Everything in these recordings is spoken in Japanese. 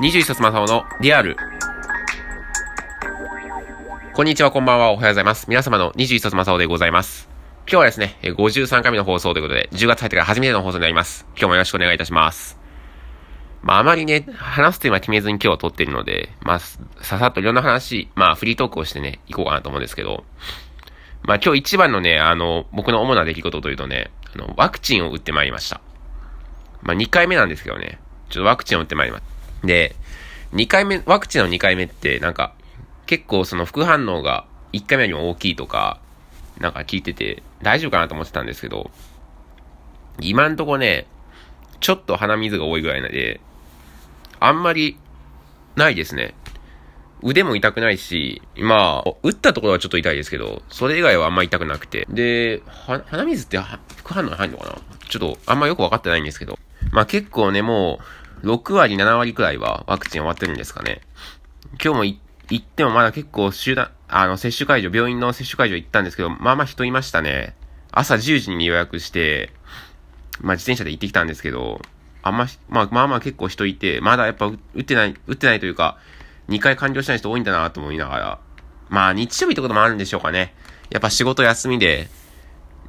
21冊マサオのリアル。こんにちは、こんばんは、おはようございます。皆様の21冊マサオでございます。今日はですね、53回目の放送ということで、10月入ってから初めての放送になります。今日もよろしくお願いいたします。まあ、あまりね、話すテーマ決めずに今日は撮ってるので、まあ、ささっといろんな話、まあ、フリートークをしてね、行こうかなと思うんですけど、まあ、今日一番のね、あの、僕の主な出来事というとね、あの、ワクチンを打ってまいりました。まあ、2回目なんですけどね、ちょっとワクチンを打ってまいりました。で、2回目、ワクチンの2回目って、なんか、結構その副反応が1回目よりも大きいとか、なんか聞いてて、大丈夫かなと思ってたんですけど、今んとこね、ちょっと鼻水が多いぐらいなんで、あんまり、ないですね。腕も痛くないし、まあ、打ったところはちょっと痛いですけど、それ以外はあんま痛くなくて。で、鼻水って副反応入るのかな？ちょっとあんまよくわかってないんですけど。まあ結構ね、もう、6割、7割くらいはワクチン終わってるんですかね。今日も行ってもまだ結構集団、あの、接種会場、病院の接種会場行ったんですけど、まあまあ人いましたね。朝10時に予約して、まあ自転車で行ってきたんですけど、あんま、まあまあまあ結構人いて、まだやっぱ打ってない、打ってないというか、2回完了しない人多いんだなと思いながら、まあ日曜日ってこともあるんでしょうかね。やっぱ仕事休みで、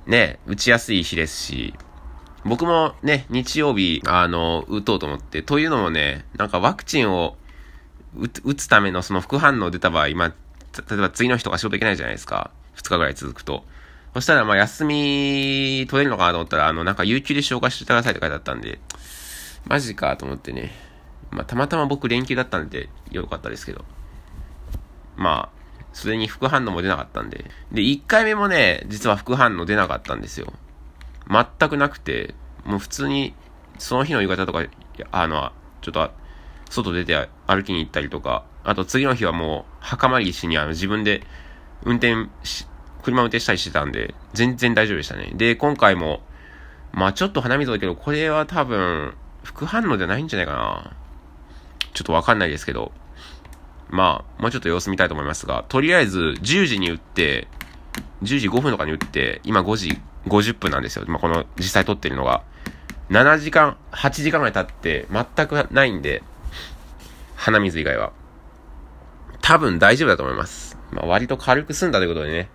ね、打ちやすい日ですし、僕もね、日曜日、あの、打とうと思って、というのもね、なんかワクチンを打つためのその副反応出た場合、まあ、例えば次の日とか仕事行けないじゃないですか。2日ぐらい続くと。そしたら、まあ、休み取れるのかなと思ったら、あの、なんか、有給で消化してくださいって書いてあったんで、マジかと思ってね。まあ、たまたま僕連休だったんで、よかったですけど。まあ、それに副反応も出なかったんで。で、1回目もね、実は副反応出なかったんですよ。全くなくて、もう普通に、その日の夕方とか、あの、ちょっと、外出て歩きに行ったりとか、あと次の日はもう、墓参りしにあの自分で運転し、車運転したりしてたんで、全然大丈夫でしたね。で、今回も、まあちょっと鼻水だけど、これは多分、副反応じゃないんじゃないかな。ちょっとわかんないですけど、まあ、もうちょっと様子見たいと思いますが、とりあえず10時に打って、10時5分とかに打って、今5時50分なんですよ。まあ、この実際撮ってるのが。7時間、8時間ぐらい経って全くないんで、鼻水以外は。多分大丈夫だと思います。まあ、割と軽く済んだということでね。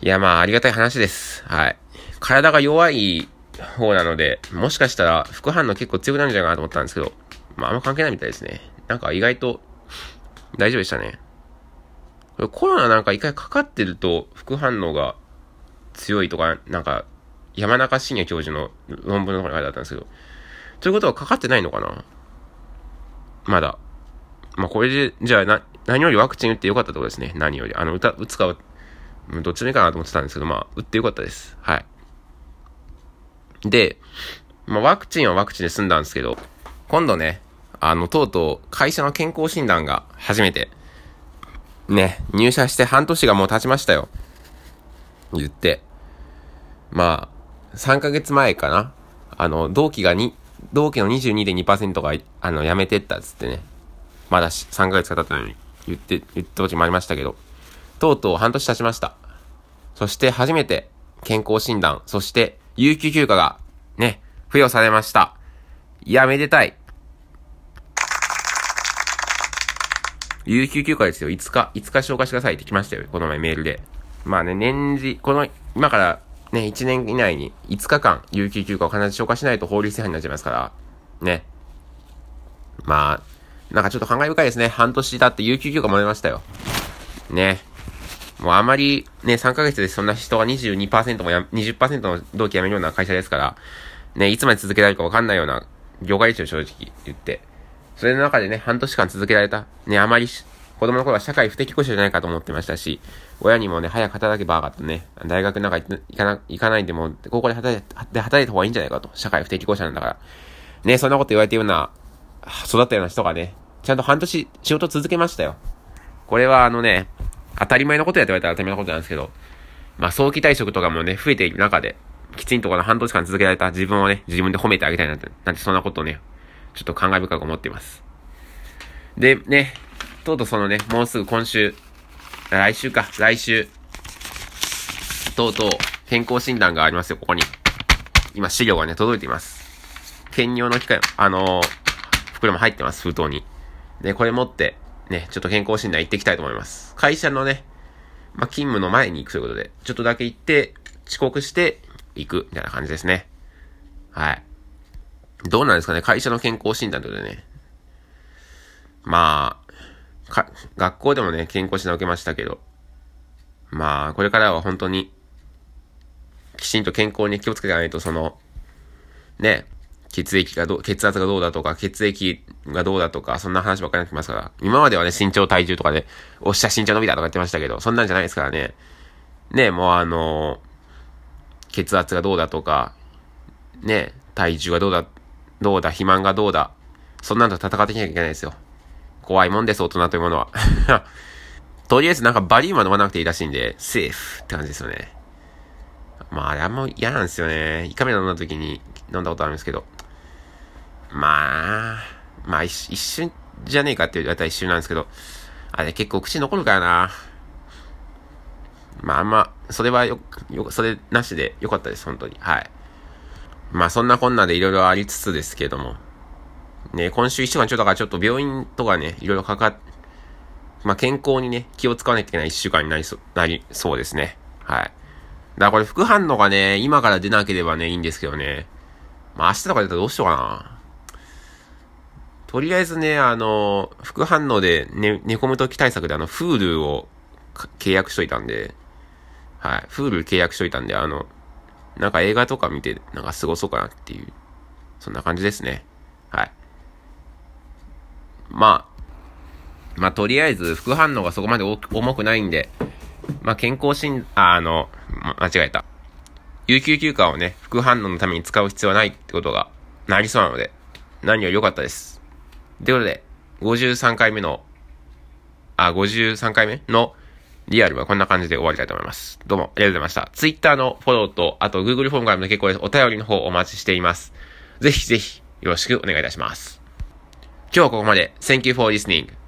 いや、まあ、ありがたい話です。はい。体が弱い方なので、もしかしたら副反応結構強くなるんじゃないかなと思ったんですけど、まあ、あんま関係ないみたいですね。なんか意外と大丈夫でしたね。コロナなんか一回かかってると副反応が強いとか、なんか山中伸也教授の論文の方に書いてあったんですけど、ということはかかってないのかな？まだ。まあ、これで、じゃあな、何よりワクチン打ってよかったってことですね。何より。あの、打打つか、どっちでもいいかなと思ってたんですけど、まあ、打ってよかったです。はい。で、まあ、ワクチンはワクチンで済んだんですけど、今度ね、あの、とうとう会社の健康診断が初めて、ね、入社して半年がもう経ちましたよ。言って。まあ、3ヶ月前かな。あの、同期が2、同期の22.2%が、あの、辞めてったっつってね。まだ3ヶ月か経ったのに言って、言った時もありましたけど。とうとう半年経ちました。そして初めて健康診断、そして有給休暇がね、付与されました。いや、めでたい。有給休暇ですよ。5日、5日紹介してくださいって来ましたよ。この前メールで。まあね、年次、この、今からね、1年以内に5日間有給休暇を必ず消化しないと法律違反になっちゃいますから、ね。まあ、なんかちょっと感慨深いですね。半年経って有給休暇もらいましたよ。ね。もうあまりね、3ヶ月でそんな人が22%もや、20%の同期辞めるような会社ですから、ね、いつまで続けられるかわかんないような業界ですよ、正直言って。それの中でね、半年間続けられた。ね、あまり、子供の頃は社会不適合者じゃないかと思ってましたし、親にもね、早く働けばよかったね。大学なんか行かな、行かないでも、高校で働い、で働いた方がいいんじゃないかと。社会不適合者なんだから。ね、そんなこと言われてるような、育ったような人がね、ちゃんと半年仕事続けましたよ。これはあのね、当たり前のことやって言われたら当たり前のことなんですけど、まあ早期退職とかもね、増えている中で、きちんとこの半年間続けられた自分をね、自分で褒めてあげたいなって、なんてそんなことをね、ちょっと感慨深く思っています。で、ね、とうとうそのね、もうすぐ今週、来週か、来週、とうとう健康診断がありますよ、ここに。今資料がね、届いています。検尿の機会、あのー、袋も入ってます、封筒に。で、これ持って、ね、ちょっと健康診断行ってきたいと思います。会社のね、まあ、勤務の前に行くということで、ちょっとだけ行って、遅刻して行く、みたいな感じですね。はい。どうなんですかね会社の健康診断ということでね。まあ、か、学校でもね、健康診断受けましたけど、まあ、これからは本当に、きちんと健康に気をつけていかないと、その、ね、血液がどう、血圧がどうだとか、血液がどうだとか、そんな話ばっかりになってますから。今まではね、身長体重とかで、おっしゃ身長伸びたとか言ってましたけど、そんなんじゃないですからね。ね、もうあの血圧がどうだとか、ね、体重がどうだ、どうだ、肥満がどうだ、そんなんと戦っていかなきゃいけないですよ。怖いもんです、大人というものは。とりあえずなんかバリウムは飲まなくていいらしいんで、セーフって感じですよね。まあ、あれあんま嫌なんですよね。胃カメラ飲んだ時に飲んだことあるんですけど。まあ、まあ一瞬じゃねえかって言われたら一瞬なんですけど、あれ結構口残るからな。まああんま、それはよ、よ、それなしでよかったです、本当に。はい。まあそんなこんなでいろいろありつつですけども。ね、今週一週間ちょっとだからちょっと病院とかね、いろいろかかっ、まあ健康にね、気を使わないといけない一週間になりそ、なりそうですね。はい。だからこれ副反応がね、今から出なければね、いいんですけどね。まあ明日とか出たらどうしようかな。とりあえずね、あの、副反応で寝、寝込む時対策であの、フールを契約しといたんで、はい。フール契約しといたんで、あの、なんか映画とか見て、なんか過ごそうかなっていう、そんな感じですね。はい。まあ、まあ、とりあえず、副反応がそこまで重くないんで、まあ、健康診、あ、あの、間違えた。有給休暇をね、副反応のために使う必要はないってことがなりそうなので、何より良かったです。ということで、53回目の、あ、53回目？のリアルはこんな感じで終わりたいと思います。どうもありがとうございました。Twitter のフォローと、あと Google フォームからも結構です。お便りの方お待ちしています。ぜひぜひよろしくお願いいたします。今日はここまで。Thank you for listening.